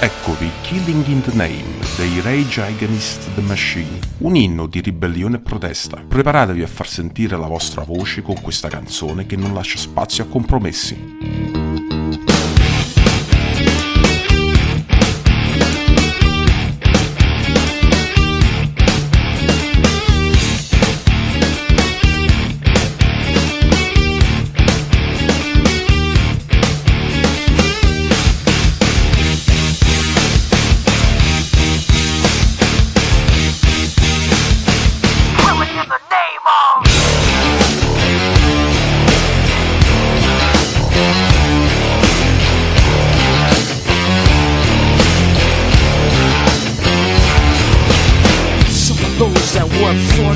Eccovi Killing in the Name dei Rage Against the Machine, un inno di ribellione e protesta. Preparatevi a far sentire la vostra voce con questa canzone che non lascia spazio a compromessi.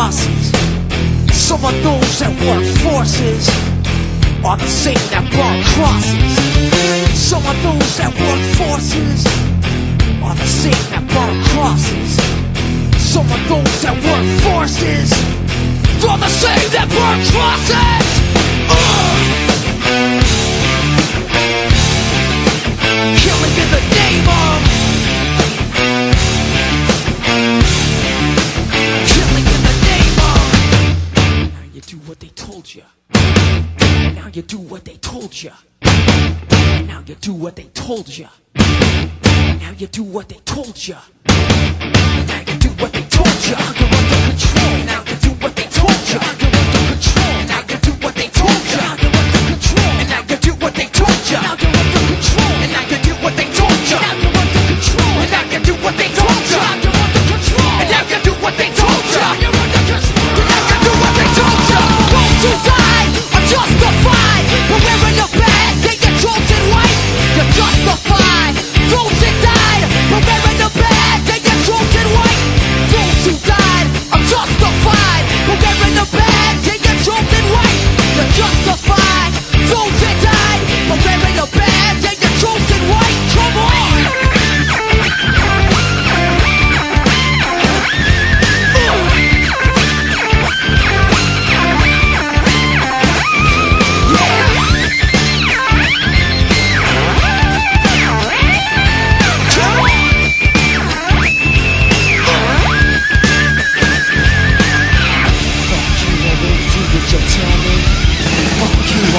Some of those that work forces are the same that burn crosses. Some of those that work forces you do what they told you. Now you do what they told you. Now you do what they told you. Now you do what they told you. Under control. Now you do what they told you.